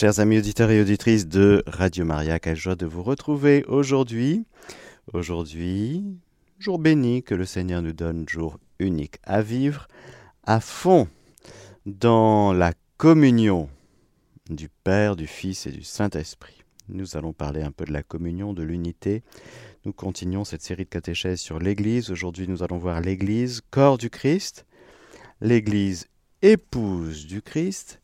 Chers amis auditeurs et auditrices de Radio Maria, quelle joie de vous retrouver aujourd'hui. Aujourd'hui, jour béni que le Seigneur nous donne, jour unique à vivre à fond dans la communion du Père, du Fils et du Saint-Esprit. Nous allons parler un peu de la communion, de l'unité. Nous continuons cette série de catéchèses sur l'Église. Aujourd'hui, nous allons voir l'Église, corps du Christ, l'Église, épouse du Christ,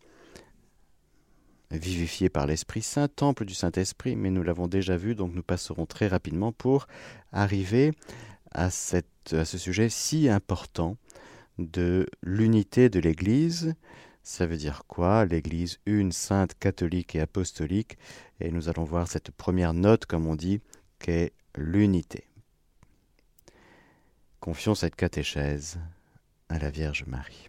vivifié par l'Esprit Saint, temple du Saint-Esprit, mais nous l'avons déjà vu, donc nous passerons très rapidement pour arriver à, ce sujet si important de l'unité de l'Église. Ça veut dire quoi? L'Église une, sainte, catholique et apostolique. Et nous allons voir cette première note, comme on dit, qu'est l'unité. Confions cette catéchèse à la Vierge Marie.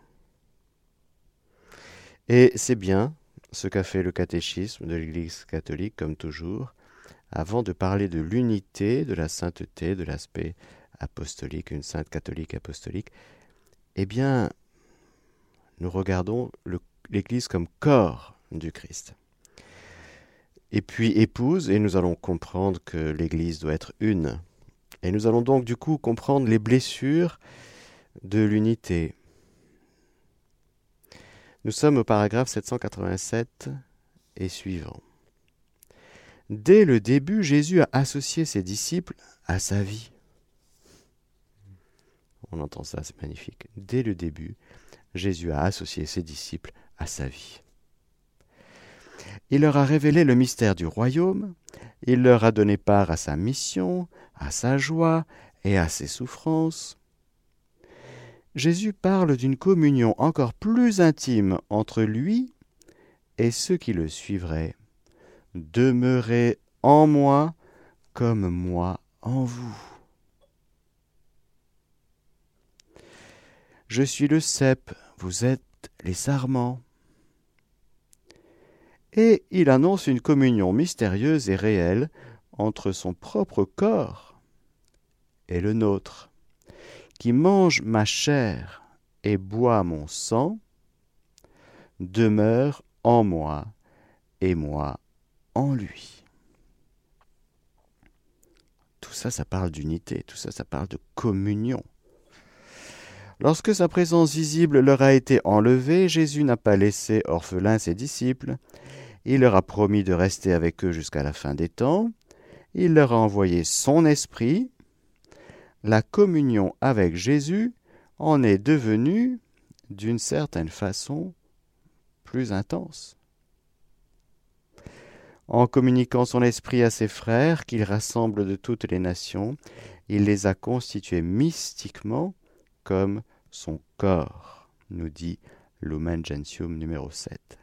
Et c'est bien ce qu'a fait le catéchisme de l'Église catholique, comme toujours, avant de parler de l'unité, de la sainteté, de l'aspect apostolique, une sainte catholique apostolique, eh bien, nous regardons l'Église comme corps du Christ. Et puis épouse, et nous allons comprendre que l'Église doit être une. Et nous allons donc du coup comprendre les blessures de l'unité, nous sommes au paragraphe 787 et suivant. Dès le début, Jésus a associé ses disciples à sa vie. On entend ça, c'est magnifique. Dès le début, Jésus a associé ses disciples à sa vie. Il leur a révélé le mystère du royaume, il leur a donné part à sa mission, à sa joie et à ses souffrances. Jésus parle d'une communion encore plus intime entre lui et ceux qui le suivraient. Demeurez en moi comme moi en vous. Je suis le cep, vous êtes les sarments. Et il annonce une communion mystérieuse et réelle entre son propre corps et le nôtre qui mange ma chair et boit mon sang demeure en moi et moi en lui. Tout ça, ça parle d'unité, tout ça, ça parle de communion. Lorsque sa présence visible leur a été enlevée, Jésus n'a pas laissé orphelins ses disciples, il leur a promis de rester avec eux jusqu'à la fin des temps, il leur a envoyé son esprit, la communion avec Jésus en est devenue, d'une certaine façon, plus intense. En communiquant son esprit à ses frères, qu'il rassemble de toutes les nations, il les a constitués mystiquement comme son corps, nous dit Lumen Gentium numéro 7.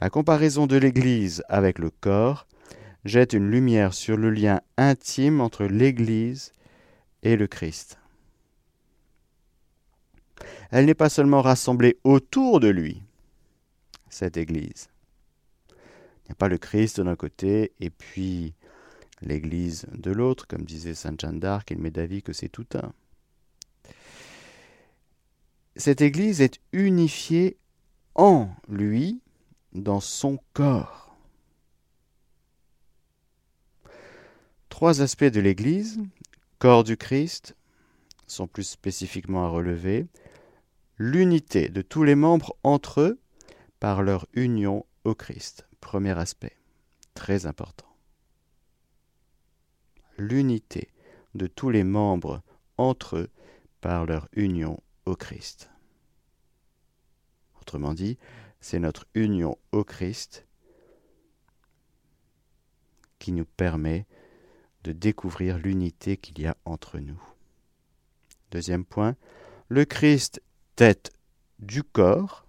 La comparaison de l'Église avec le corps jette une lumière sur le lien intime entre l'Église et le Christ. Elle n'est pas seulement rassemblée autour de lui, cette Église. Il n'y a pas le Christ d'un côté et puis l'Église de l'autre, comme disait Saint Jeanne d'Arc, il m'est d'avis que c'est tout un. Cette Église est unifiée en lui, dans son corps. Trois aspects de l'Église, corps du Christ, sont plus spécifiquement à relever. L'unité de tous les membres entre eux par leur union au Christ. Premier aspect, très important. L'unité de tous les membres entre eux par leur union au Christ. Autrement dit, c'est notre union au Christ qui nous permet de découvrir l'unité qu'il y a entre nous. Deuxième point, le Christ, tête du corps,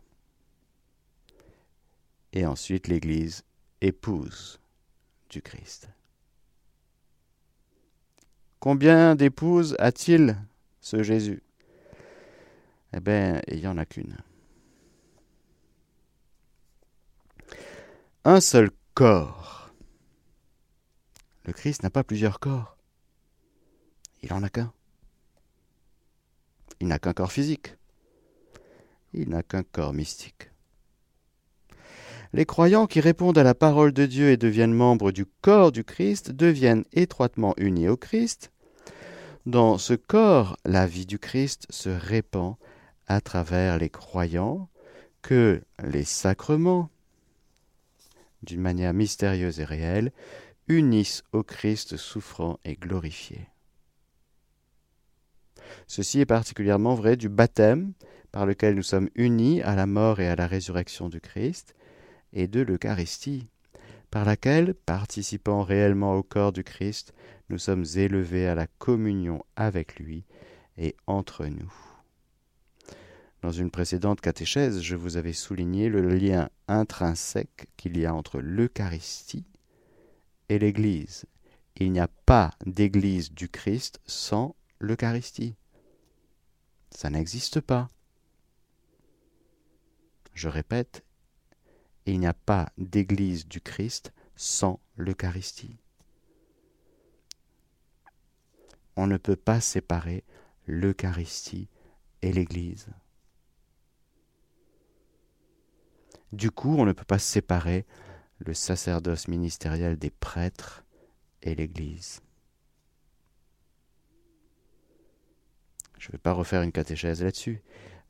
et ensuite l'Église épouse du Christ. Combien d'épouses a-t-il ce Jésus? Eh bien, il n'y en a qu'une. Un seul corps. Le Christ n'a pas plusieurs corps. Il en a qu'un. Il n'a qu'un corps physique. Il n'a qu'un corps mystique. Les croyants qui répondent à la parole de Dieu et deviennent membres du corps du Christ deviennent étroitement unis au Christ. Dans ce corps, la vie du Christ se répand à travers les croyants que les sacrements, d'une manière mystérieuse et réelle, unissent au Christ souffrant et glorifié. Ceci est particulièrement vrai du baptême, par lequel nous sommes unis à la mort et à la résurrection du Christ, et de l'Eucharistie, par laquelle, participant réellement au corps du Christ, nous sommes élevés à la communion avec lui et entre nous. Dans une précédente catéchèse, je vous avais souligné le lien intrinsèque qu'il y a entre l'Eucharistie l'Église. Il n'y a pas d'Église du Christ sans l'Eucharistie. Ça n'existe pas. Je répète, il n'y a pas d'Église du Christ sans l'Eucharistie. On ne peut pas séparer l'Eucharistie et l'Église. Du coup, on ne peut pas séparer le sacerdoce ministériel des prêtres et l'Église. Je ne vais pas refaire une catéchèse là-dessus,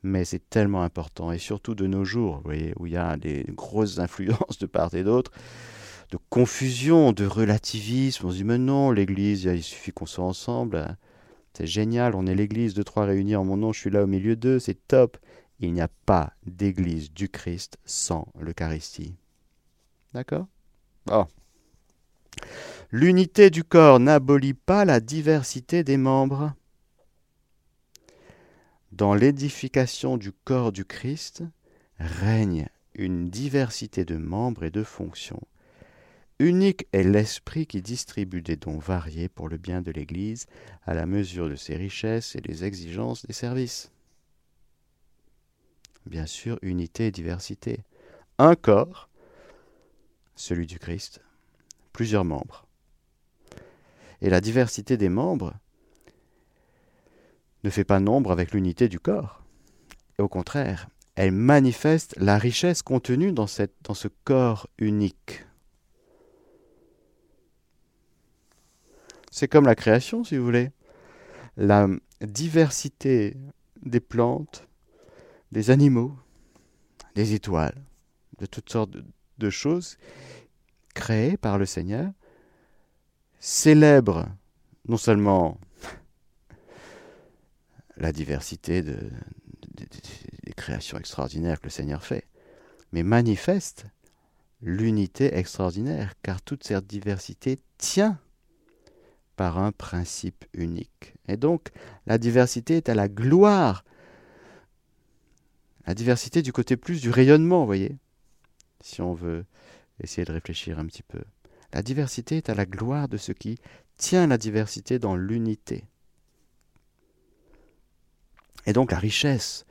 mais c'est tellement important, et surtout de nos jours, vous voyez, où il y a des grosses influences de part et d'autre, de confusion, de relativisme. On se dit, mais non, l'Église, il suffit qu'on soit ensemble. C'est génial, on est l'Église de trois réunis en mon nom, je suis là au milieu d'eux, c'est top. Il n'y a pas d'Église du Christ sans l'Eucharistie. D'accord Bon. L'unité du corps n'abolit pas la diversité des membres. Dans l'édification du corps du Christ règne une diversité de membres et de fonctions. Unique est l'Esprit qui distribue des dons variés pour le bien de l'Église à la mesure de ses richesses et des exigences des services. Bien sûr, unité et diversité. Un corps, celui du Christ, plusieurs membres. Et la diversité des membres ne fait pas nombre avec l'unité du corps. au contraire, elle manifeste la richesse contenue dans, dans ce corps unique. C'est comme la création, si vous voulez. La diversité des plantes, des animaux, des étoiles, de toutes sortes de choses créées par le Seigneur, célèbre non seulement la diversité de, des créations extraordinaires que le Seigneur fait, mais manifeste l'unité extraordinaire, car toute cette diversité tient par un principe unique. Et donc, la diversité est à la gloire. La diversité du côté plus du rayonnement, vous voyez, si on veut essayer de réfléchir un petit peu. La diversité est à la gloire de ce qui tient la diversité dans l'unité. Et donc la richesse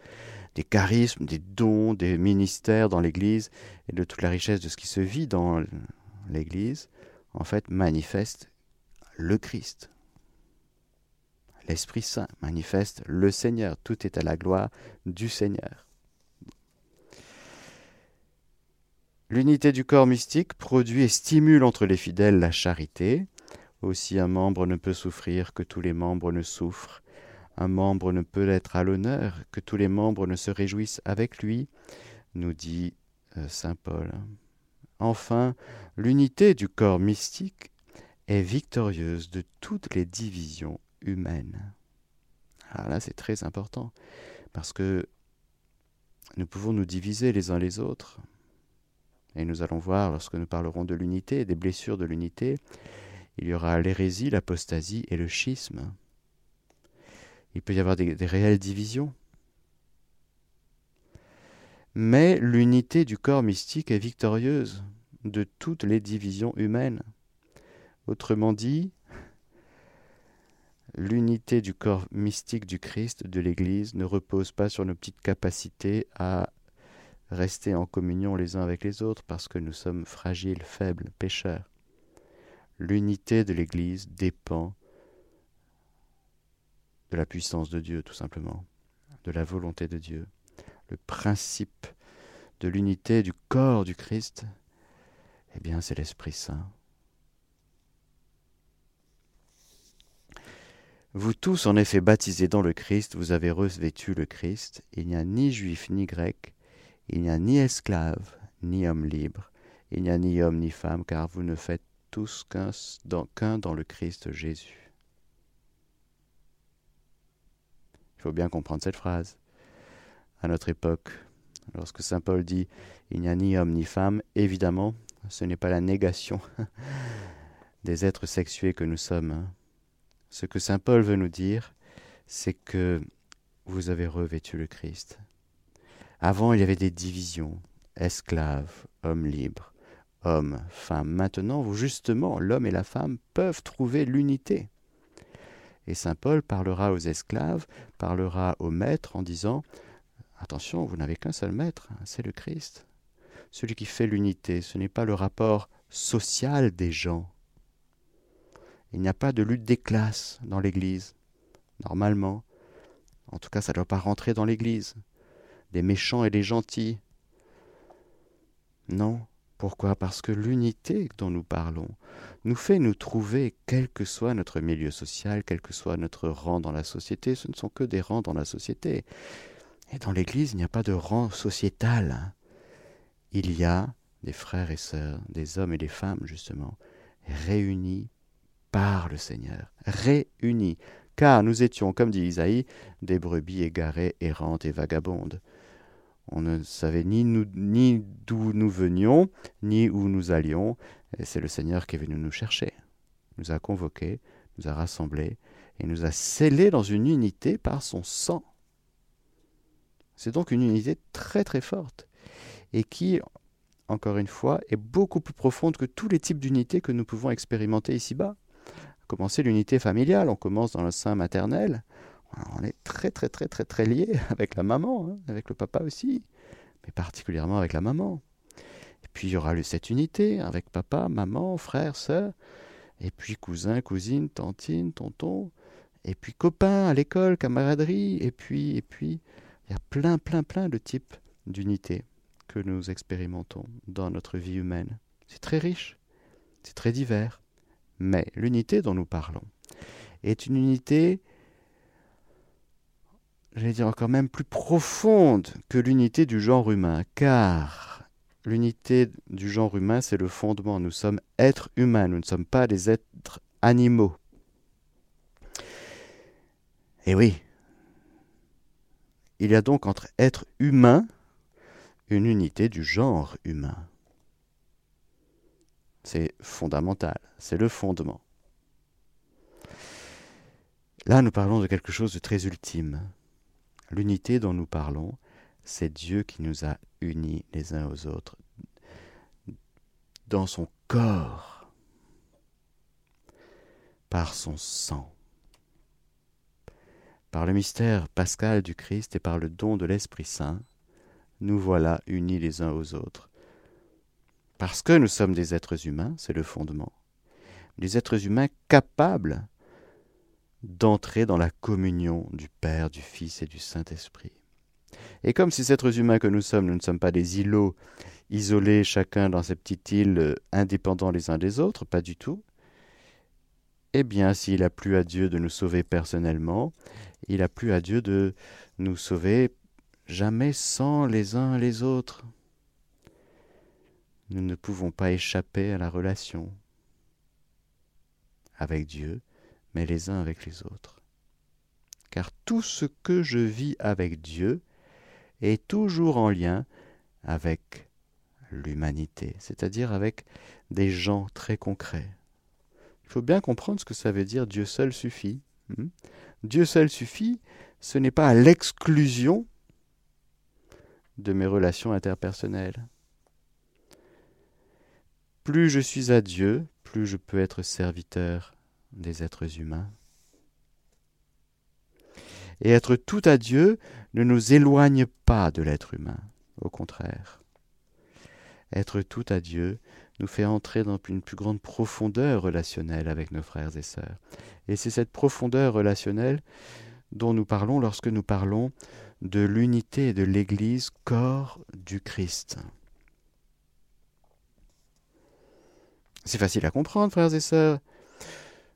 des charismes, des dons, des ministères dans l'Église et de toute la richesse de ce qui se vit dans l'Église, en fait, manifeste le Christ. L'Esprit Saint manifeste le Seigneur. Tout est à la gloire du Seigneur. L'unité du corps mystique produit et stimule entre les fidèles la charité. Aussi un membre ne peut souffrir que tous les membres ne souffrent un membre ne peut être à l'honneur, que tous les membres ne se réjouissent avec lui, nous dit euh, Saint Paul. Enfin, l'unité du corps mystique est victorieuse de toutes les divisions humaines. Alors là, c'est très important, parce que nous pouvons nous diviser les uns les autres. Et nous allons voir, lorsque nous parlerons de l'unité, des blessures de l'unité, il y aura l'hérésie, l'apostasie et le schisme il peut y avoir des, réelles divisions. mais l'unité du corps mystique est victorieuse de toutes les divisions humaines. Autrement dit, l'unité du corps mystique du Christ, de l'Église, ne repose pas sur nos petites capacités à rester en communion les uns avec les autres parce que nous sommes fragiles, faibles, pécheurs. L'unité de l'Église dépend de la puissance de Dieu, tout simplement, de la volonté de Dieu. Le principe de l'unité du corps du Christ, eh bien, c'est l'Esprit Saint. Vous tous, en effet, baptisés dans le Christ, vous avez revêtu le Christ. Il n'y a ni juif ni grec, il n'y a ni esclave, ni homme libre, il n'y a ni homme ni femme, car vous ne faites tous qu'un dans, dans le Christ Jésus. Il faut bien comprendre cette phrase. À notre époque, lorsque Saint Paul dit Il n'y a ni homme ni femme, évidemment, ce n'est pas la négation des êtres sexués que nous sommes. Hein. Ce que Saint Paul veut nous dire, c'est que vous avez revêtu le Christ. Avant, il y avait des divisions, esclaves, hommes libres, hommes, femmes. Maintenant, justement, l'homme et la femme peuvent trouver l'unité. Et Saint Paul parlera aux esclaves, parlera aux maîtres en disant Attention, vous n'avez qu'un seul maître, hein, c'est le Christ. Celui qui fait l'unité, ce n'est pas le rapport social des gens. Il n'y a pas de lutte des classes dans l'Église, normalement. En tout cas, ça ne doit pas rentrer dans l'Église des méchants et des gentils. Non. Pourquoi? Parce que l'unité dont nous parlons nous fait nous trouver, quel que soit notre milieu social, quel que soit notre rang dans la société, ce ne sont que des rangs dans la société. Et dans l'Église, il n'y a pas de rang sociétal. Il y a des frères et sœurs, des hommes et des femmes, justement, réunis par le Seigneur, réunis, car nous étions, comme dit Isaïe, des brebis égarées, errantes et vagabondes. On ne savait ni, d'où nous venions, ni où nous allions. Et c'est le Seigneur qui est venu nous chercher. nous a convoqués, nous a rassemblés et nous a scellés dans une unité par son sang. C'est donc une unité très très forte et qui, encore une fois, est beaucoup plus profonde que tous les types d'unités que nous pouvons expérimenter ici-bas. Commencer l'unité familiale, on commence dans le sein maternel, on est très très très très très lié avec la maman, hein, avec le papa aussi, mais particulièrement avec la maman. Et puis il y aura cette unité avec papa, maman, frère, sœur, et puis cousin, cousine, tantine, tonton, et puis copain à l'école, camaraderie, et puis et puis il y a plein plein plein de types d'unités que nous expérimentons dans notre vie humaine. C'est très riche, c'est très divers, mais l'unité dont nous parlons est une unité j'allais dire encore même plus profonde que l'unité du genre humain, car l'unité du genre humain, c'est le fondement. Nous sommes êtres humains, nous ne sommes pas des êtres animaux. Et oui, il y a donc entre êtres humains une unité du genre humain. C'est fondamental, c'est le fondement. Là, nous parlons de quelque chose de très ultime. L'unité dont nous parlons, c'est Dieu qui nous a unis les uns aux autres dans son corps, par son sang. Par le mystère pascal du Christ et par le don de l'Esprit Saint, nous voilà unis les uns aux autres. Parce que nous sommes des êtres humains, c'est le fondement, des êtres humains capables d'entrer dans la communion du Père, du Fils et du Saint-Esprit. Et comme ces êtres humains que nous sommes, nous ne sommes pas des îlots isolés chacun dans ces petites îles euh, indépendants les uns des autres, pas du tout. Eh bien, s'il a plu à Dieu de nous sauver personnellement, il a plu à Dieu de nous sauver jamais sans les uns les autres. Nous ne pouvons pas échapper à la relation avec Dieu mais les uns avec les autres. Car tout ce que je vis avec Dieu est toujours en lien avec l'humanité, c'est-à-dire avec des gens très concrets. Il faut bien comprendre ce que ça veut dire Dieu seul suffit. Hmm? Dieu seul suffit, ce n'est pas à l'exclusion de mes relations interpersonnelles. Plus je suis à Dieu, plus je peux être serviteur des êtres humains. Et être tout à Dieu ne nous éloigne pas de l'être humain, au contraire. Être tout à Dieu nous fait entrer dans une plus grande profondeur relationnelle avec nos frères et sœurs. Et c'est cette profondeur relationnelle dont nous parlons lorsque nous parlons de l'unité de l'Église, corps du Christ. C'est facile à comprendre, frères et sœurs.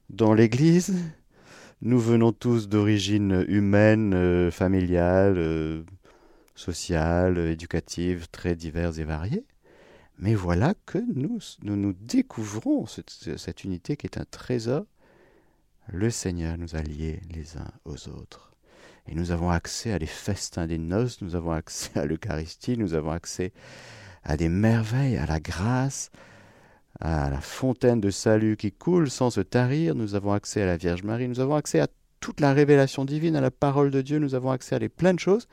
Dans l'Église, nous venons tous d'origines humaines, euh, familiales, euh, sociales, éducatives, très diverses et variées. Mais voilà que nous nous, nous découvrons cette unité qui est un trésor. Le Seigneur nous a liés les uns aux autres. Et nous avons accès à des festins des noces, nous avons accès à l'Eucharistie, nous avons accès à des merveilles, à la grâce, à la fontaine de salut qui coule sans se tarir, nous avons accès à la Vierge Marie, nous avons accès à toute la révélation divine, à la parole de Dieu, nous avons accès à des plein de choses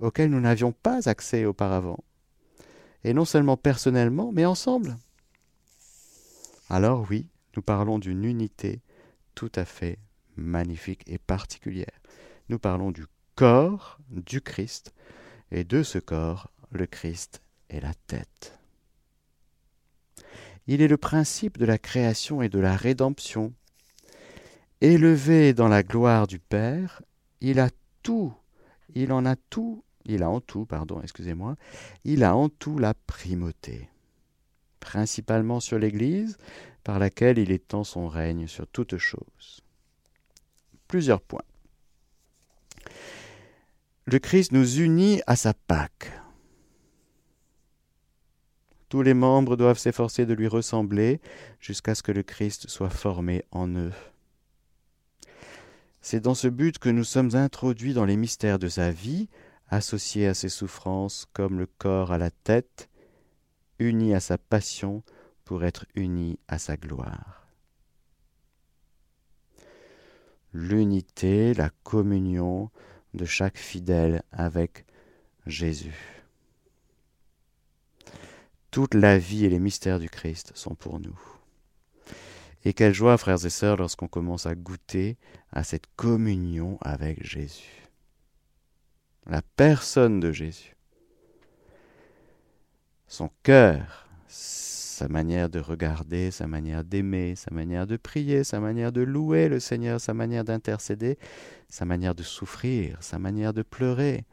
auxquelles nous n'avions pas accès auparavant. Et non seulement personnellement, mais ensemble. Alors oui, nous parlons d'une unité tout à fait magnifique et particulière. Nous parlons du corps du Christ, et de ce corps, le Christ est la tête. Il est le principe de la création et de la rédemption. Élevé dans la gloire du Père, il a tout, il en a tout, il a en tout, pardon, excusez-moi, il a en tout la primauté, principalement sur l'Église, par laquelle il étend son règne sur toute chose. Plusieurs points. Le Christ nous unit à sa Pâque. Tous les membres doivent s'efforcer de lui ressembler jusqu'à ce que le Christ soit formé en eux. C'est dans ce but que nous sommes introduits dans les mystères de sa vie, associés à ses souffrances comme le corps à la tête, unis à sa passion pour être unis à sa gloire. L'unité, la communion de chaque fidèle avec Jésus. Toute la vie et les mystères du Christ sont pour nous. Et quelle joie, frères et sœurs, lorsqu'on commence à goûter à cette communion avec Jésus. La personne de Jésus. Son cœur, sa manière de regarder, sa manière d'aimer, sa manière de prier, sa manière de louer le Seigneur, sa manière d'intercéder, sa manière de souffrir, sa manière de pleurer,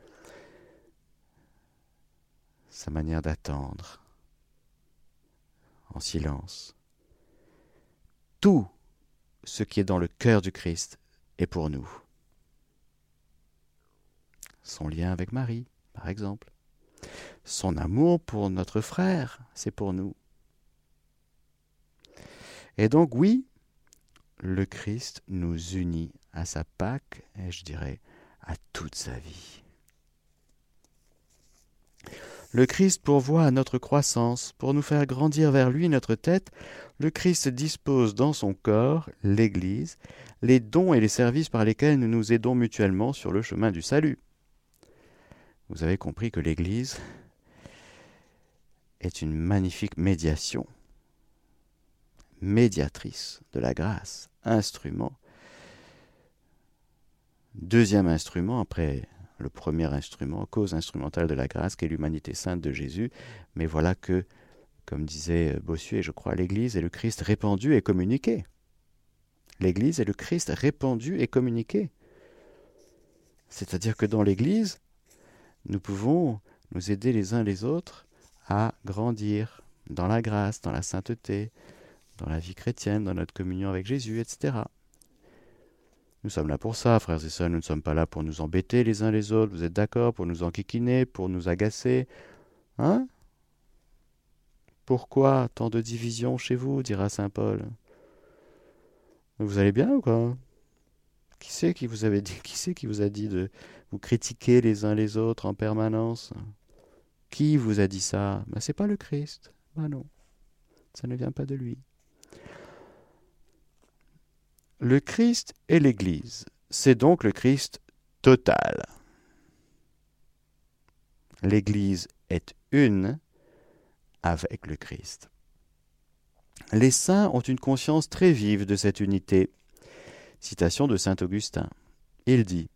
sa manière d'attendre en silence. Tout ce qui est dans le cœur du Christ est pour nous. Son lien avec Marie, par exemple. Son amour pour notre frère, c'est pour nous. Et donc oui, le Christ nous unit à sa Pâque, et je dirais à toute sa vie. Le Christ pourvoit à notre croissance, pour nous faire grandir vers lui notre tête, le Christ dispose dans son corps, l'Église, les dons et les services par lesquels nous nous aidons mutuellement sur le chemin du salut. Vous avez compris que l'Église est une magnifique médiation, médiatrice de la grâce, instrument. Deuxième instrument après le premier instrument, cause instrumentale de la grâce, qui est l'humanité sainte de Jésus. Mais voilà que, comme disait Bossuet, je crois, l'Église est le Christ répandu et communiqué. L'Église est le Christ répandu et communiqué. C'est-à-dire que dans l'Église, nous pouvons nous aider les uns les autres à grandir dans la grâce, dans la sainteté, dans la vie chrétienne, dans notre communion avec Jésus, etc. Nous sommes là pour ça, frères et sœurs, nous ne sommes pas là pour nous embêter les uns les autres, vous êtes d'accord, pour nous enquiquiner, pour nous agacer. Hein? Pourquoi tant de division chez vous? dira saint Paul. Vous allez bien ou quoi? Qui c'est qui vous avait dit Qui c'est qui vous a dit de vous critiquer les uns les autres en permanence? Qui vous a dit ça? Ben, C'est pas le Christ. Ben non, ça ne vient pas de lui. Le Christ et l'Église, c'est donc le Christ total. L'Église est une avec le Christ. Les saints ont une conscience très vive de cette unité. Citation de Saint Augustin. Il dit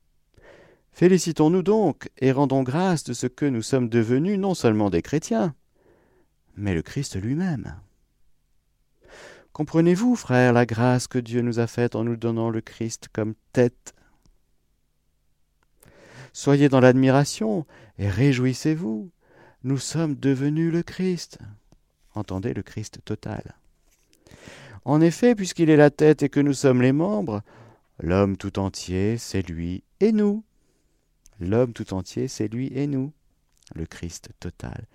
Félicitons-nous donc et rendons grâce de ce que nous sommes devenus non seulement des chrétiens, mais le Christ lui-même. Comprenez-vous, frères, la grâce que Dieu nous a faite en nous donnant le Christ comme tête? Soyez dans l'admiration et réjouissez-vous. Nous sommes devenus le Christ. Entendez le Christ total. En effet, puisqu'il est la tête et que nous sommes les membres, l'homme tout entier, c'est lui et nous. L'homme tout entier, c'est lui et nous. Le Christ total.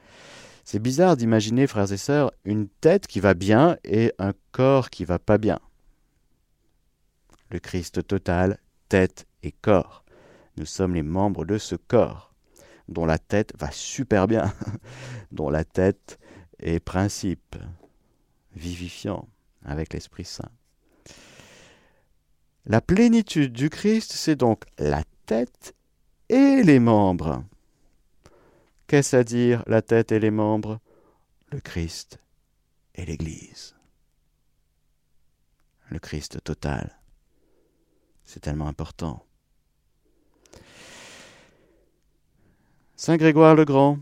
C'est bizarre d'imaginer, frères et sœurs, une tête qui va bien et un corps qui va pas bien. Le Christ total, tête et corps. Nous sommes les membres de ce corps, dont la tête va super bien, dont la tête est principe, vivifiant avec l'Esprit Saint. La plénitude du Christ, c'est donc la tête et les membres. Qu'est-ce à dire la tête et les membres? Le Christ et l'Église. Le Christ total. C'est tellement important. Saint Grégoire le Grand,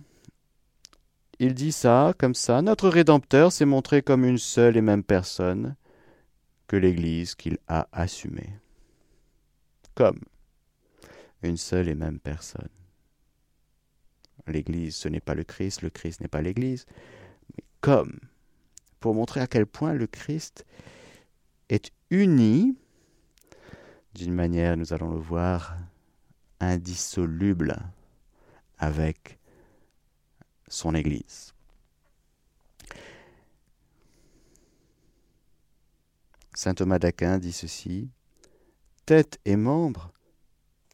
il dit ça, comme ça, notre Rédempteur s'est montré comme une seule et même personne que l'Église qu'il a assumée. Comme une seule et même personne. L'Église, ce n'est pas le Christ, le Christ n'est pas l'Église, mais comme, pour montrer à quel point le Christ est uni, d'une manière, nous allons le voir, indissoluble avec son Église. Saint Thomas d'Aquin dit ceci Tête et membre,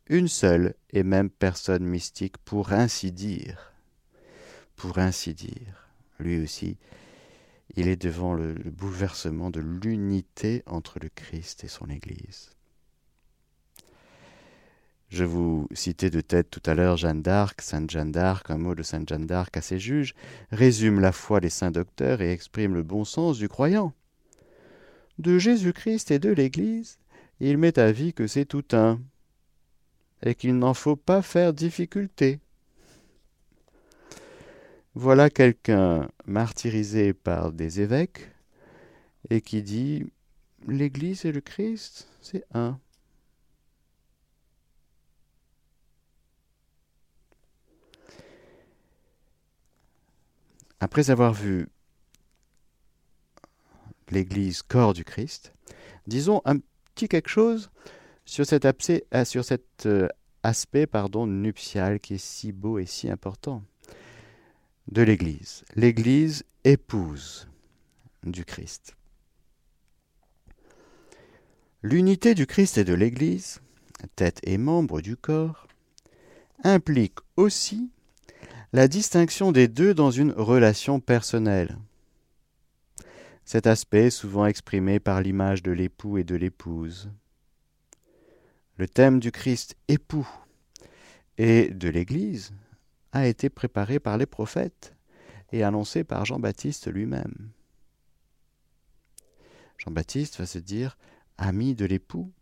une seule et même personne mystique, pour ainsi dire. Pour ainsi dire. Lui aussi, il est devant le, le bouleversement de l'unité entre le Christ et son Église. Je vous citais de tête tout à l'heure Jeanne d'Arc, Sainte Jeanne d'Arc, un mot de Sainte Jeanne d'Arc à ses juges, résume la foi des saints docteurs et exprime le bon sens du croyant. De Jésus-Christ et de l'Église, il met à vie que c'est tout un, et qu'il n'en faut pas faire difficulté. Voilà quelqu'un martyrisé par des évêques et qui dit L'Église et le Christ, c'est un. Après avoir vu l'Église corps du Christ, disons un petit quelque chose sur cet, aspect, euh, aspect nuptial qui est si beau et si important de l'Église. L'Église épouse du Christ. L'unité du Christ et de l'Église, tête et membre du corps, implique aussi la distinction des deux dans une relation personnelle. Cet aspect souvent exprimé par l'image de l'époux et de l'épouse. Le thème du Christ époux et de l'Église a été préparé par les prophètes et annoncé par Jean-Baptiste lui-même. Jean-Baptiste va se dire ami de l'époux.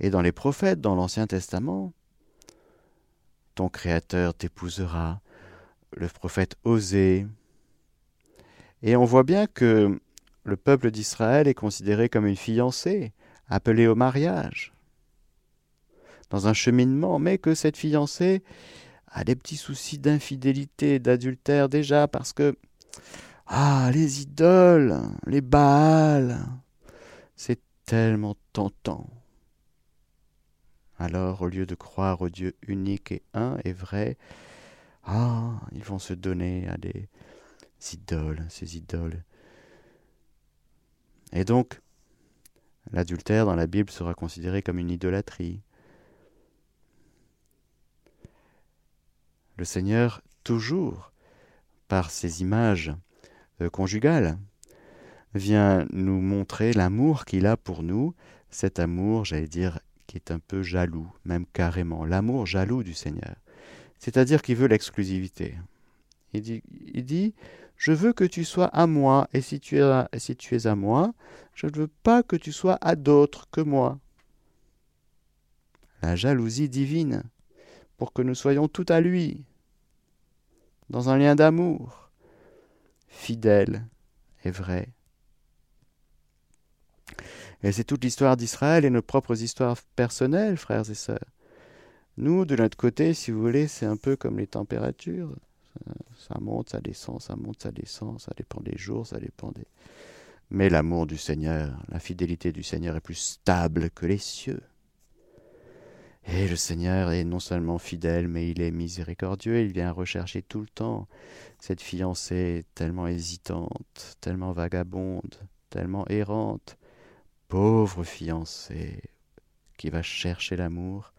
Et dans les prophètes, dans l'Ancien Testament, ton Créateur t'épousera, le prophète Osée. Et on voit bien que le peuple d'Israël est considéré comme une fiancée, appelée au mariage, dans un cheminement, mais que cette fiancée a des petits soucis d'infidélité, d'adultère déjà, parce que, ah, les idoles, les Baals, c'est tellement tentant. Alors, au lieu de croire au Dieu unique et un et vrai, ah, ils vont se donner à des idoles, ces idoles. Et donc, l'adultère dans la Bible sera considéré comme une idolâtrie. Le Seigneur, toujours, par ses images euh, conjugales, vient nous montrer l'amour qu'il a pour nous, cet amour, j'allais dire, qui est un peu jaloux, même carrément, l'amour jaloux du Seigneur. C'est-à-dire qu'il veut l'exclusivité. Il dit, il dit, je veux que tu sois à moi, et si tu, es à moi, je ne veux pas que tu sois à d'autres que moi. La jalousie divine, pour que nous soyons tout à lui, dans un lien d'amour, fidèle et vrai. Et c'est toute l'histoire d'Israël et nos propres histoires personnelles, frères et sœurs. Nous, de notre côté, si vous voulez, c'est un peu comme les températures. Ça monte, ça descend, ça monte, ça descend, ça dépend des jours, ça dépend des... Mais l'amour du Seigneur, la fidélité du Seigneur est plus stable que les cieux. Et le Seigneur est non seulement fidèle, mais il est miséricordieux, il vient rechercher tout le temps cette fiancée tellement hésitante, tellement vagabonde, tellement errante, pauvre fiancée qui va chercher l'amour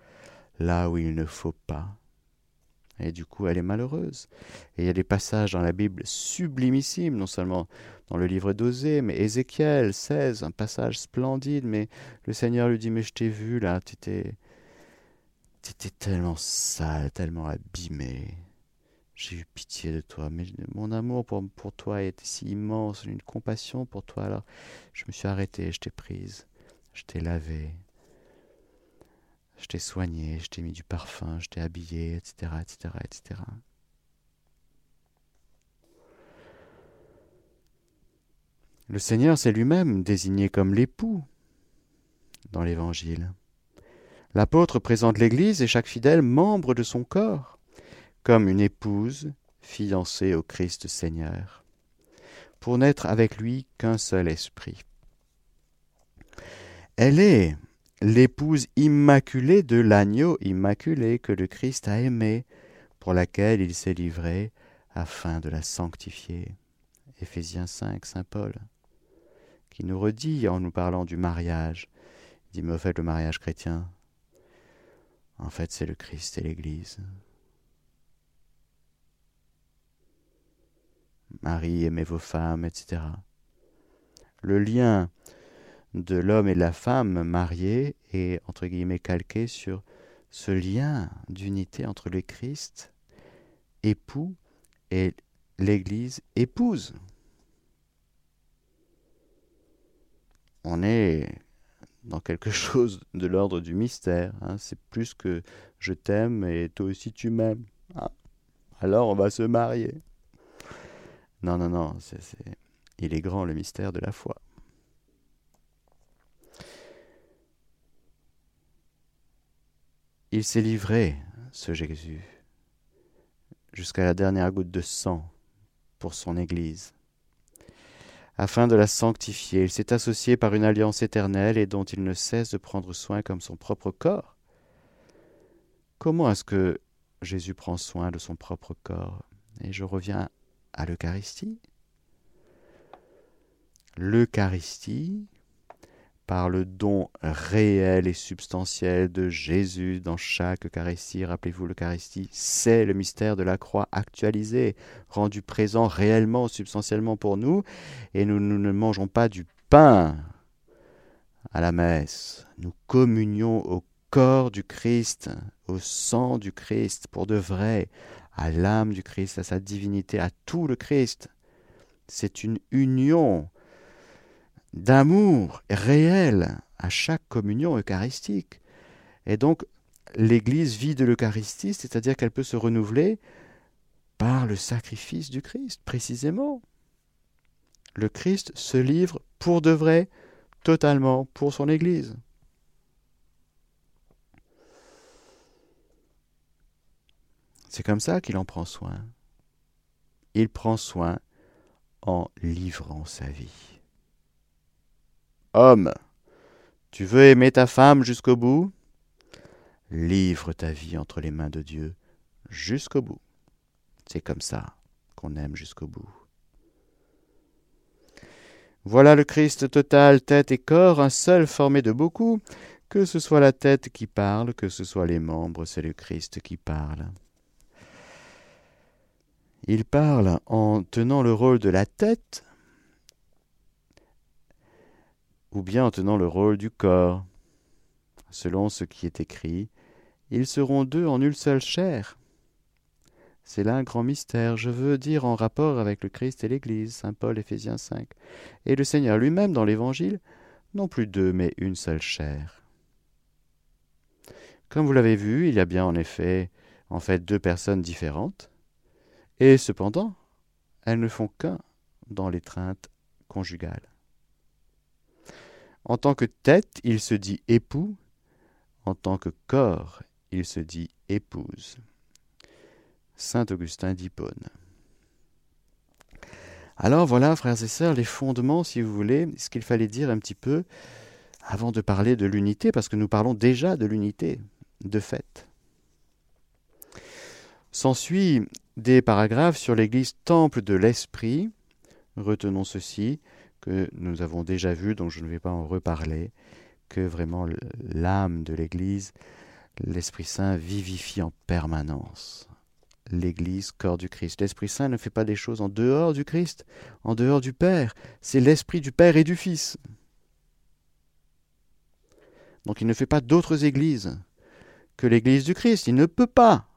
là où il ne faut pas. Et du coup, elle est malheureuse. Et il y a des passages dans la Bible sublimissimes, non seulement dans le livre d'Osée, mais Ézéchiel 16, un passage splendide, mais le Seigneur lui dit, mais je t'ai vu là, tu étais, tellement sale, tellement abîmé. J'ai eu pitié de toi, mais mon amour pour, pour toi est si immense, une compassion pour toi, alors je me suis arrêté, je t'ai prise, je t'ai lavé, je t'ai soigné, je t'ai mis du parfum, je t'ai habillé, etc.. Le Seigneur s'est lui-même désigné comme l'époux dans l'Évangile. L'apôtre présente l'Église et chaque fidèle membre de son corps, comme une épouse fiancée au Christ Seigneur, pour n'être avec lui qu'un seul esprit. Elle est l'épouse immaculée de l'agneau immaculé que le Christ a aimé, pour laquelle il s'est livré afin de la sanctifier. Éphésiens 5, Saint Paul, qui nous redit en nous parlant du mariage, dit mais au fait le mariage chrétien, en fait c'est le Christ et l'Église. Marie, aimez vos femmes, etc. Le lien de l'homme et de la femme mariés est, entre guillemets, calqué sur ce lien d'unité entre le Christ, époux, et l'Église, épouse. On est dans quelque chose de l'ordre du mystère. Hein. C'est plus que je t'aime et toi aussi tu m'aimes. Ah. Alors on va se marier. Non, non, non, il est grand le mystère de la foi. Il s'est livré, ce Jésus, jusqu'à la dernière goutte de sang pour son Église. Afin de la sanctifier, il s'est associé par une alliance éternelle et dont il ne cesse de prendre soin comme son propre corps. Comment est-ce que Jésus prend soin de son propre corps? Et je reviens à l'Eucharistie. L'Eucharistie, par le don réel et substantiel de Jésus dans chaque Eucharistie. Rappelez-vous, l'Eucharistie, c'est le mystère de la croix actualisé, rendu présent réellement, substantiellement pour nous, et nous, ne mangeons pas du pain à la messe, nous communions au corps du Christ, au sang du Christ, pour de vrai, à l'âme du Christ, à sa divinité, à tout le Christ. C'est une union d'amour réel à chaque communion eucharistique. Et donc, l'Église vit de l'Eucharistie, c'est-à-dire qu'elle peut se renouveler par le sacrifice du Christ, précisément. Le Christ se livre pour de vrai, totalement, pour son Église. C'est comme ça qu'il en prend soin. Il prend soin en livrant sa vie. Homme, tu veux aimer ta femme jusqu'au bout? Livre ta vie entre les mains de Dieu jusqu'au bout. C'est comme ça qu'on aime jusqu'au bout. Voilà le Christ total, tête et corps, un seul formé de beaucoup. Que ce soit la tête qui parle, que ce soit les membres, c'est le Christ qui parle. Il parle en tenant le rôle de la tête, ou bien en tenant le rôle du corps. selon ce qui est écrit, ils seront deux en une seule chair. C'est là un grand mystère, je veux dire en rapport avec le Christ et l'Église, Saint Paul, Éphésiens 5. Et le Seigneur lui-même, dans l'Évangile, non plus deux, mais une seule chair. Comme vous l'avez vu, il y a bien en effet, en fait, deux personnes différentes, et cependant, elles ne font qu'un dans l'étreinte conjugale. En tant que tête, il se dit époux, en tant que corps, il se dit épouse. Saint Augustin d'Hippone. Alors voilà, frères et sœurs, les fondements, si vous voulez, ce qu'il fallait dire un petit peu avant de parler de l'unité, parce que nous parlons déjà de l'unité, de fait. S'ensuit des paragraphes sur l'Église temple de l'Esprit. Retenons ceci, que nous avons déjà vu, donc je ne vais pas en reparler, que vraiment l'âme de l'Église, l'Esprit Saint vivifie en permanence l'Église, corps du Christ. L'Esprit Saint ne fait pas des choses en dehors du Christ, en dehors du Père. C'est l'Esprit du Père et du Fils. Donc il ne fait pas d'autres églises que l'Église du Christ. Il ne peut pas.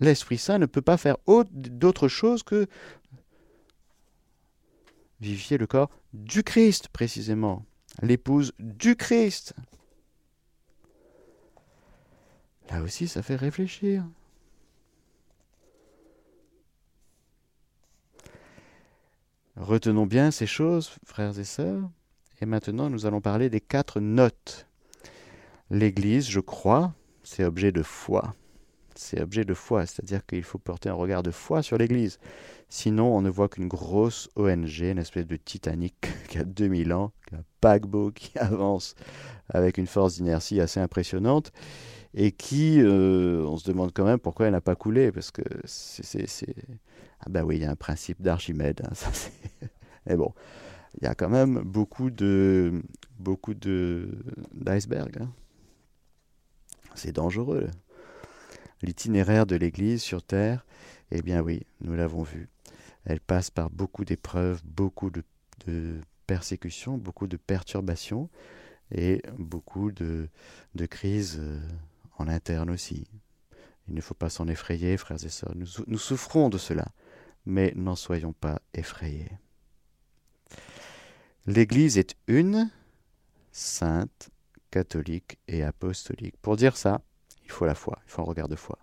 L'Esprit Saint ne peut pas faire d'autre chose que vivifier le corps du Christ, précisément. L'épouse du Christ. Là aussi, ça fait réfléchir. Retenons bien ces choses, frères et sœurs, et maintenant nous allons parler des quatre notes. L'Église, je crois, c'est objet de foi. C'est objet de foi, c'est-à-dire qu'il faut porter un regard de foi sur l'Église. Sinon, on ne voit qu'une grosse ONG, une espèce de Titanic qui a 2000 ans, un paquebot qui avance avec une force d'inertie assez impressionnante et qui, euh, on se demande quand même pourquoi elle n'a pas coulé, parce que c'est ah ben oui, il y a un principe d'Archimède. Hein, Mais bon, il y a quand même beaucoup de beaucoup de d'icebergs. Hein. C'est dangereux. L'itinéraire de l'Église sur Terre, eh bien oui, nous l'avons vu. Elle passe par beaucoup d'épreuves, beaucoup de, persécutions, beaucoup de perturbations et beaucoup de, de crises euh, en interne aussi. Il ne faut pas s'en effrayer, frères et sœurs. nous souffrons de cela mais n'en soyons pas effrayés. L'Église est une, sainte, catholique et apostolique. Pour dire ça, il faut la foi, il faut un regard de foi.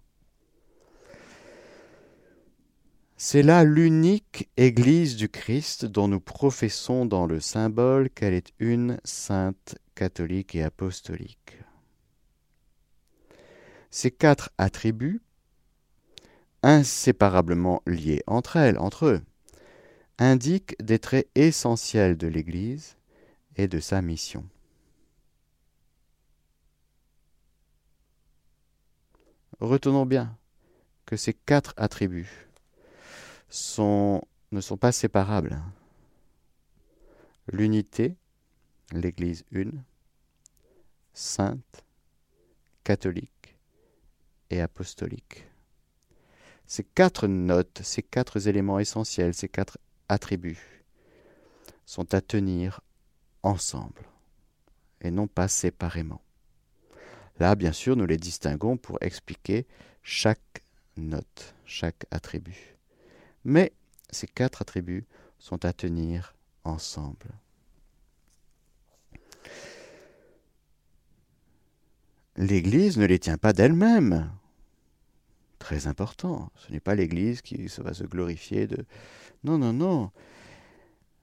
C'est là l'unique Église du Christ dont nous professons dans le symbole qu'elle est une, sainte, catholique et apostolique. Ces quatre attributs inséparablement liés entre elles, entre eux, indiquent des traits essentiels de l'Église et de sa mission. Retenons bien que ces quatre attributs ne sont pas séparables. L'unité, l'Église une, sainte, catholique et apostolique. Ces quatre notes, ces quatre éléments essentiels, ces quatre attributs sont à tenir ensemble et non pas séparément. Là, bien sûr, nous les distinguons pour expliquer chaque note, chaque attribut. Mais ces quatre attributs sont à tenir ensemble. L'Église ne les tient pas d'elle-même très important. Ce n'est pas l'Église qui va se glorifier de... Non, non, non.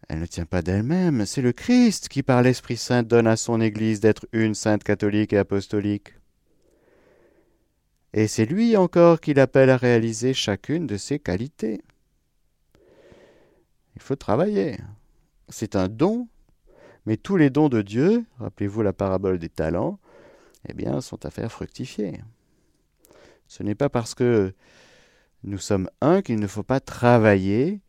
Elle ne tient pas d'elle-même. C'est le Christ qui, par l'Esprit Saint, donne à son Église d'être une sainte catholique et apostolique. Et c'est lui encore qui l'appelle à réaliser chacune de ses qualités. Il faut travailler. C'est un don, mais tous les dons de Dieu, rappelez-vous la parabole des talents, eh bien, sont à faire fructifier. Ce n'est pas parce que nous sommes un qu'il ne faut pas travailler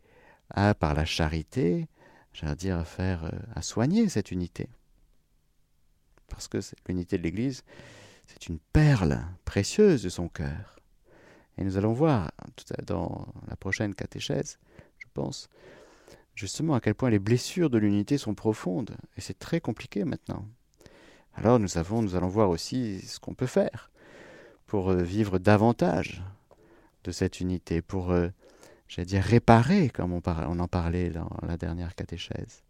à, par la charité, j'allais dire, à faire, euh, à soigner cette unité. Parce que l'unité de l'Église, c'est une perle précieuse de son cœur. Et nous allons voir dans la prochaine catéchèse, je pense, justement à quel point les blessures de l'unité sont profondes. Et c'est très compliqué maintenant. Alors nous, avons, nous allons voir aussi ce qu'on peut faire pour euh, vivre davantage de cette unité, pour, euh, j'allais dire, réparer, comme on, en parlait dans la dernière catéchèse.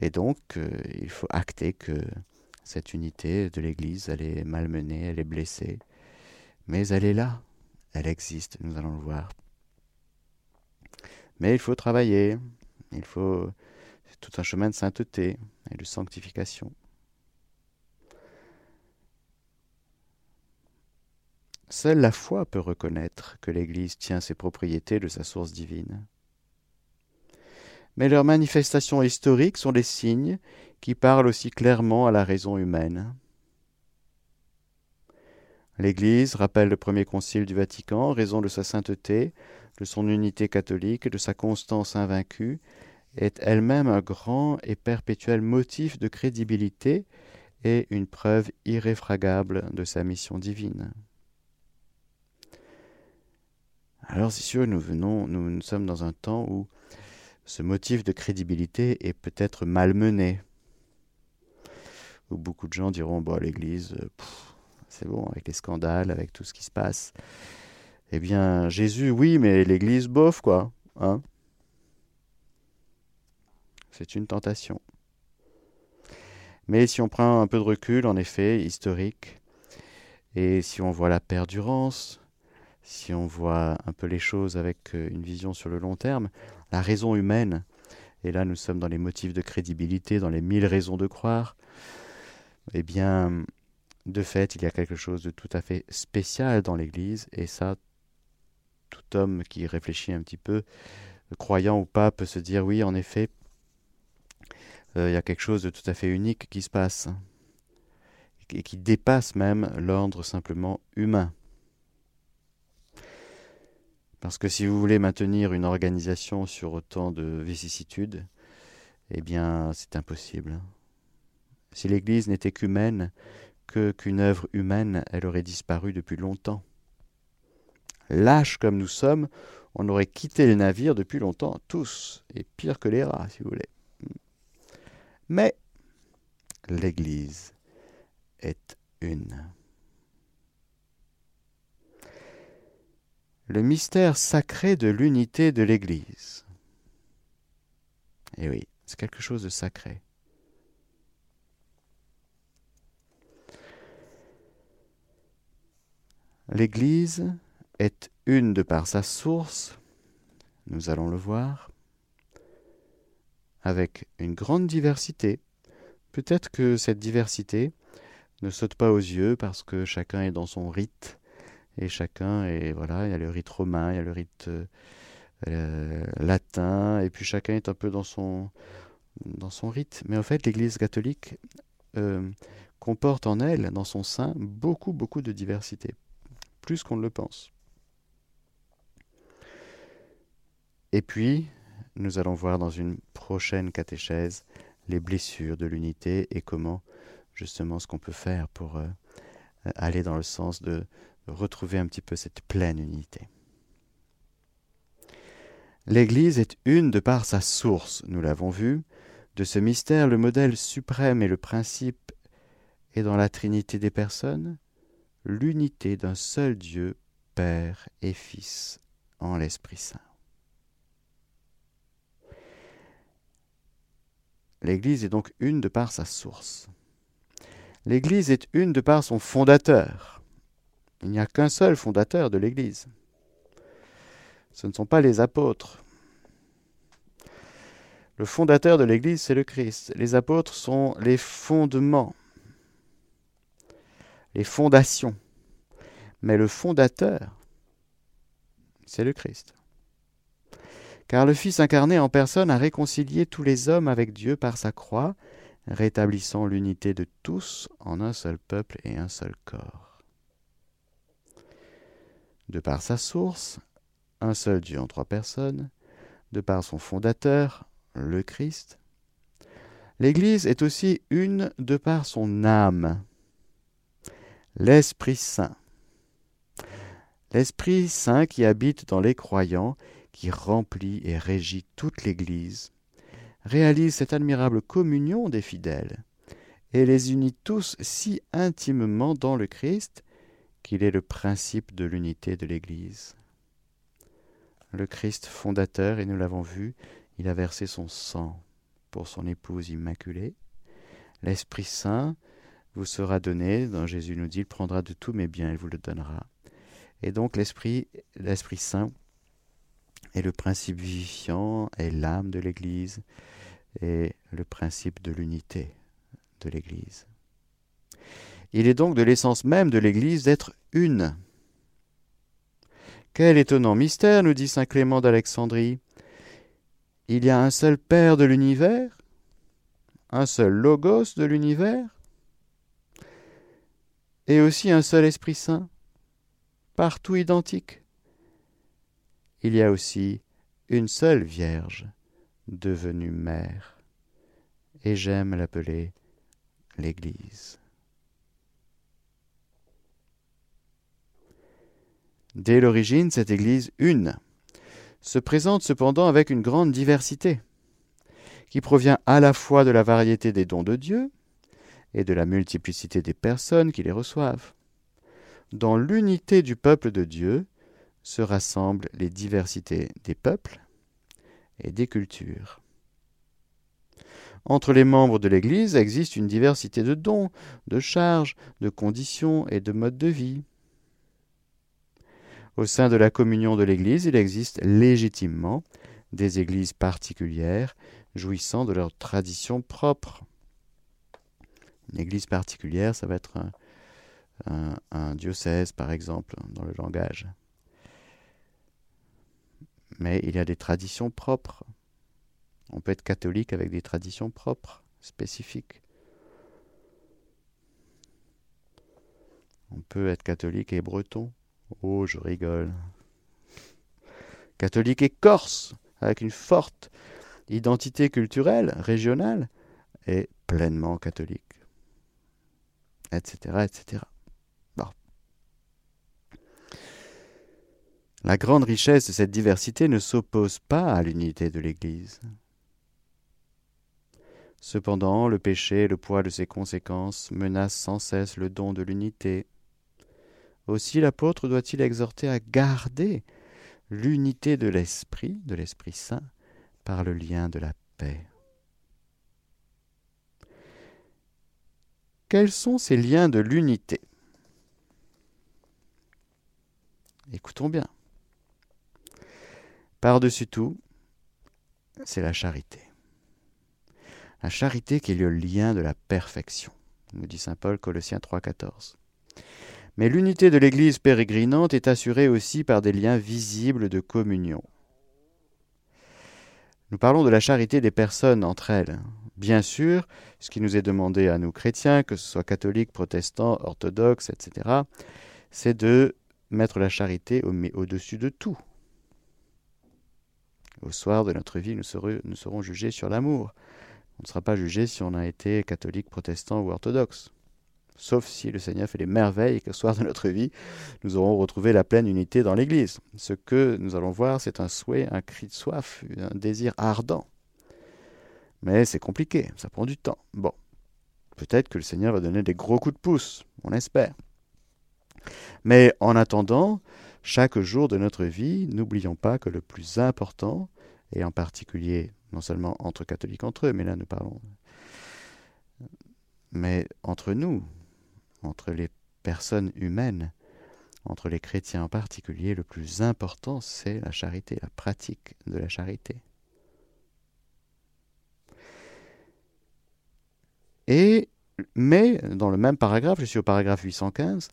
Et donc, euh, il faut acter que cette unité de l'Église, elle est malmenée, elle est blessée, mais elle est là, elle existe, nous allons le voir. Mais il faut travailler, il faut tout un chemin de sainteté et de sanctification. Seule la foi peut reconnaître que l'Église tient ses propriétés de sa source divine. Mais leurs manifestations historiques sont des signes qui parlent aussi clairement à la raison humaine. L'Église rappelle le premier concile du Vatican, raison de sa sainteté, de son unité catholique, de sa constance invaincue, est elle-même un grand et perpétuel motif de crédibilité et une preuve irréfragable de sa mission divine. Alors c'est sûr, nous sommes dans un temps où ce motif de crédibilité est peut-être malmené. Où beaucoup de gens diront, bon, l'Église, euh, c'est bon, avec les scandales, avec tout ce qui se passe. Eh bien, Jésus, oui, mais l'Église, bof, quoi. Hein c'est une tentation. Mais si on prend un peu de recul, en effet, historique, et si on voit la perdurance, si on voit un peu les choses avec euh, une vision sur le long terme, la raison humaine, et là nous sommes dans les motifs de crédibilité, dans les mille raisons de croire, eh bien, de fait, il y a quelque chose de tout à fait spécial dans l'Église, et ça, tout homme qui réfléchit un petit peu, croyant ou pas, peut se dire oui, en effet, euh, il y a quelque chose de tout à fait unique qui se passe, et qui dépasse même l'ordre simplement humain. Parce que si vous voulez maintenir une organisation sur autant de vicissitudes, eh bien, c'est impossible. Si l'Église n'était qu'humaine, que qu'une œuvre humaine, elle aurait disparu depuis longtemps. Lâches comme nous sommes, on aurait quitté le navire depuis longtemps, tous, et pire que les rats, si vous voulez. Mais l'Église est une. Le mystère sacré de l'unité de l'Église. Eh oui, c'est quelque chose de sacré. L'Église est une de par sa source, nous allons le voir, avec une grande diversité. Peut-être que cette diversité ne saute pas aux yeux parce que chacun est dans son rite, et chacun et voilà il y a le rite romain il y a le rite euh, latin et puis chacun est un peu dans son dans son rite. Mais en fait l'Église catholique euh, comporte en elle dans son sein beaucoup beaucoup de diversité plus qu'on ne le pense. Et puis nous allons voir dans une prochaine catéchèse les blessures de l'unité et comment justement ce qu'on peut faire pour euh, aller dans le sens de retrouver un petit peu cette pleine unité. L'Église est une de par sa source, nous l'avons vu. De ce mystère, le modèle suprême et le principe est dans la Trinité des personnes, l'unité d'un seul Dieu, Père et Fils, en l'Esprit Saint. L'Église est donc une de par sa source. L'Église est une de par son fondateur, il n'y a qu'un seul fondateur de l'Église. Ce ne sont pas les apôtres. Le fondateur de l'Église, c'est le Christ. Les apôtres sont les fondements, les fondations. Mais le fondateur, c'est le Christ. Car le Fils incarné en personne a réconcilié tous les hommes avec Dieu par sa croix, rétablissant l'unité de tous en un seul peuple et un seul corps de par sa source, un seul Dieu en trois personnes, de par son fondateur, le Christ. L'Église est aussi une de par son âme, l'Esprit Saint. L'Esprit Saint qui habite dans les croyants, qui remplit et régit toute l'Église, réalise cette admirable communion des fidèles et les unit tous si intimement dans le Christ qu'il est le principe de l'unité de l'Église. Le Christ fondateur, et nous l'avons vu, il a versé son sang pour son épouse immaculée. L'Esprit Saint vous sera donné, dont Jésus nous dit, il prendra de tous mes biens, il vous le donnera. Et donc l'Esprit, l'Esprit Saint est le principe vivifiant, est l'âme de l'Église, et le principe de l'unité de l'Église. Il est donc de l'essence même de l'Église d'être une. Quel étonnant mystère, nous dit Saint Clément d'Alexandrie. Il y a un seul Père de l'univers, un seul Logos de l'univers, et aussi un seul Esprit Saint, partout identique. Il y a aussi une seule Vierge devenue mère, et j'aime l'appeler l'Église. Dès l'origine, cette Église une se présente cependant avec une grande diversité, qui provient à la fois de la variété des dons de Dieu et de la multiplicité des personnes qui les reçoivent. Dans l'unité du peuple de Dieu se rassemblent les diversités des peuples et des cultures. Entre les membres de l'Église existe une diversité de dons, de charges, de conditions et de modes de vie. Au sein de la communion de l'Église, il existe légitimement des églises particulières jouissant de leur tradition propre. Une église particulière, ça va être un, un diocèse, par exemple, dans le langage. Mais il y a des traditions propres. On peut être catholique avec des traditions propres, spécifiques. On peut être catholique et breton. Oh, je rigole. Catholique et corse, avec une forte identité culturelle, régionale, et pleinement catholique. Etc. etc. La grande richesse de cette diversité ne s'oppose pas à l'unité de l'Église. Cependant, le péché et le poids de ses conséquences menacent sans cesse le don de l'unité. Aussi l'apôtre doit-il exhorter à garder l'unité de l'Esprit, de l'Esprit Saint, par le lien de la paix. Quels sont ces liens de l'unité? Écoutons bien. Par-dessus tout, c'est la charité. La charité qui est le lien de la perfection, nous dit Saint Paul, Colossiens 3,14. Mais l'unité de l'Église pérégrinante est assurée aussi par des liens visibles de communion. Nous parlons de la charité des personnes entre elles. Bien sûr, ce qui nous est demandé à nous chrétiens, que ce soit catholiques, protestants, orthodoxes, etc., c'est de mettre la charité au-dessus de tout. Au soir de notre vie, nous serons, nous serons jugés sur l'amour. On ne sera pas jugé si on a été catholique, protestant ou orthodoxe. Sauf si le Seigneur fait des merveilles et qu'au soir de notre vie, nous aurons retrouvé la pleine unité dans l'Église. Ce que nous allons voir, c'est un souhait, un cri de soif, un désir ardent. Mais c'est compliqué, ça prend du temps. Bon, peut-être que le Seigneur va donner des gros coups de pouce, on espère. Mais en attendant, chaque jour de notre vie, n'oublions pas que le plus important, et en particulier non seulement entre catholiques entre eux, mais là nous parlons, mais entre nous, entre les personnes humaines, entre les chrétiens en particulier, le plus important, c'est la charité, la pratique de la charité. Et, mais, dans le même paragraphe, je suis au paragraphe 815,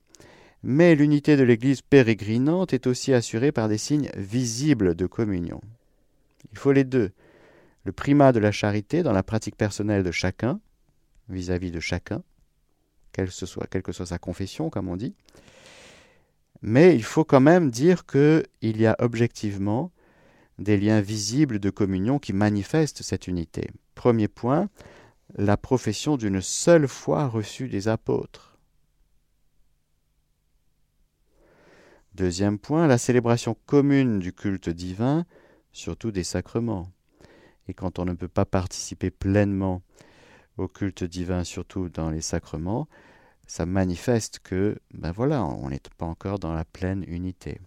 mais l'unité de l'Église pérégrinante est aussi assurée par des signes visibles de communion. Il faut les deux. Le primat de la charité dans la pratique personnelle de chacun, vis-à-vis de chacun, quelle, que soit sa confession, comme on dit. Mais il faut quand même dire qu'il y a objectivement des liens visibles de communion qui manifestent cette unité. Premier point, la profession d'une seule foi reçue des apôtres. Deuxième point, la célébration commune du culte divin, surtout des sacrements. Et quand on ne peut pas participer pleinement au culte divin, surtout dans les sacrements, ça manifeste que, ben voilà, on n'est pas encore dans la pleine unité.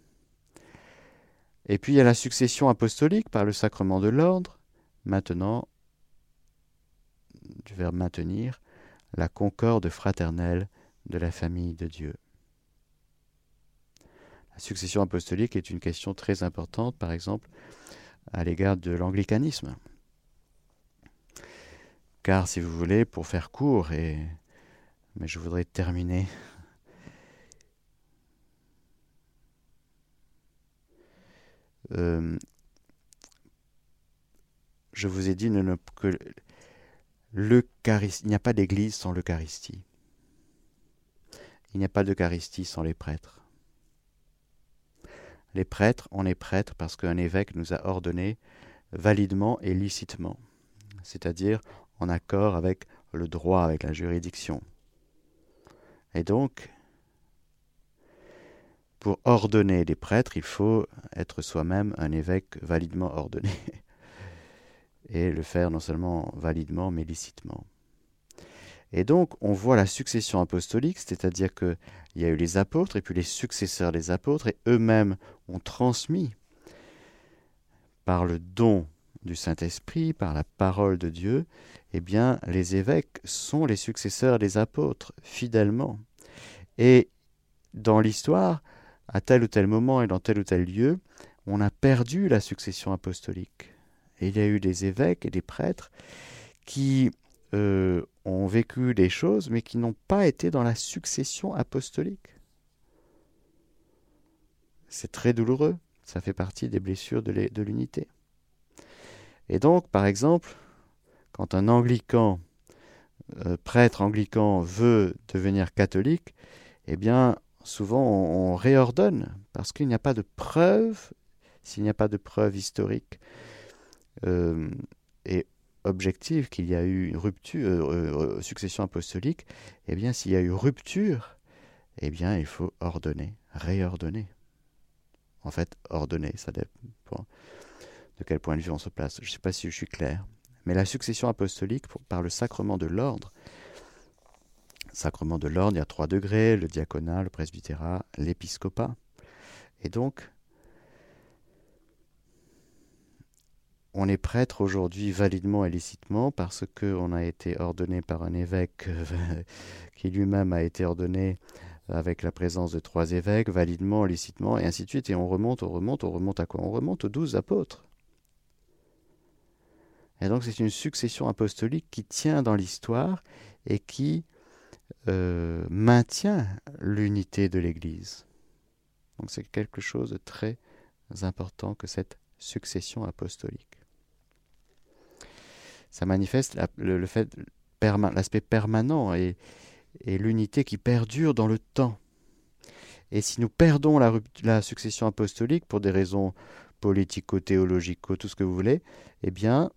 Et puis il y a la succession apostolique par le sacrement de l'ordre. Maintenant, du verbe maintenir, la concorde fraternelle de la famille de Dieu. La succession apostolique est une question très importante, par exemple, à l'égard de l'anglicanisme. Car, si vous voulez, pour faire court, et... mais je voudrais terminer euh, je vous ai dit que il n'y a pas d'église sans l'Eucharistie. Il n'y a pas d'Eucharistie sans les prêtres. Les prêtres, on est prêtres parce qu'un évêque nous a ordonné validement et licitement, c'est-à-dire en accord avec le droit, avec la juridiction. Et donc, pour ordonner des prêtres, il faut être soi-même un évêque validement ordonné, et le faire non seulement validement, mais licitement. Et donc, on voit la succession apostolique, c'est-à-dire qu'il y a eu les apôtres et puis les successeurs des apôtres, et eux-mêmes ont transmis par le don du Saint-Esprit, par la parole de Dieu, eh bien, les évêques sont les successeurs des apôtres, fidèlement. Et dans l'histoire, à tel ou tel moment et dans tel ou tel lieu, on a perdu la succession apostolique. Il y a eu des évêques et des prêtres qui euh, ont vécu des choses, mais qui n'ont pas été dans la succession apostolique. C'est très douloureux. Ça fait partie des blessures de l'unité. Et donc, par exemple, quand un anglican, euh, prêtre anglican, veut devenir catholique, eh bien, souvent on, réordonne, parce qu'il n'y a pas de preuve, s'il n'y a pas de preuve historique euh, et objective qu'il y a eu rupture, euh, succession apostolique, eh bien, s'il y a eu rupture, eh bien, il faut ordonner, réordonner. En fait, ordonner, ça dépend de quel point de vue on se place. Je ne sais pas si je suis clair. Mais la succession apostolique, par le sacrement de l'ordre, sacrement de l'ordre, il y a trois degrés, le diaconat, le presbytérat, l'épiscopat. Et donc, on est prêtre aujourd'hui validement et licitement parce qu'on a été ordonné par un évêque qui lui-même a été ordonné avec la présence de trois évêques, validement, licitement, et ainsi de suite. Et on remonte, on remonte, on remonte à quoi? On remonte aux douze apôtres. Et donc c'est une succession apostolique qui tient dans l'histoire et qui euh, maintient l'unité de l'Église. Donc c'est quelque chose de très important que cette succession apostolique. Ça manifeste l'aspect permanent et, l'unité qui perdure dans le temps. Et si nous perdons la, la succession apostolique pour des raisons politico-théologiques, tout ce que vous voulez, eh bien,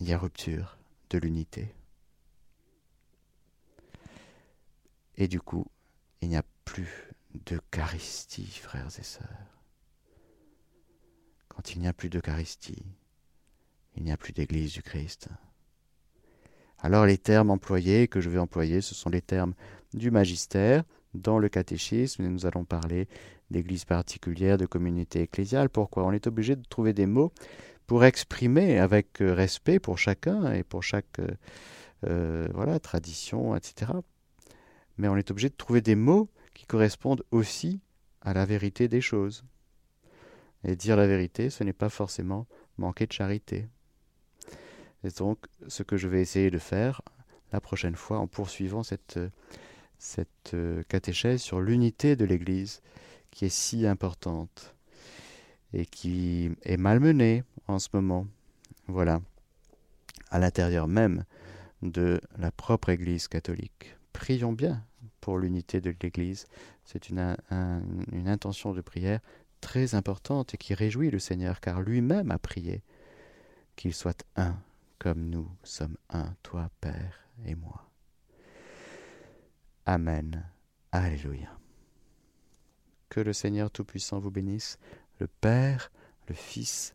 il y a rupture de l'unité. Et du coup, il n'y a plus d'Eucharistie, frères et sœurs. Quand il n'y a plus d'Eucharistie, il n'y a plus d'Église du Christ. Alors les termes employés que je vais employer, ce sont les termes du magistère dans le catéchisme, nous allons parler d'église particulière, de communauté ecclésiale. Pourquoi? On est obligé de trouver des mots pour exprimer avec euh, respect pour chacun et pour chaque euh, euh, voilà, tradition, etc. Mais on est obligé de trouver des mots qui correspondent aussi à la vérité des choses. Et dire la vérité, ce n'est pas forcément manquer de charité. Et donc, ce que je vais essayer de faire la prochaine fois en poursuivant cette, cette catéchèse sur l'unité de l'Église qui est si importante et qui est malmenée en ce moment. Voilà, à l'intérieur même de la propre Église catholique. Prions bien pour l'unité de l'Église. C'est une, intention de prière très importante et qui réjouit le Seigneur, car lui-même a prié qu'il soit un, comme nous sommes un, toi Père et moi. Amen. Alléluia. Que le Seigneur Tout-Puissant vous bénisse, le Père, le Fils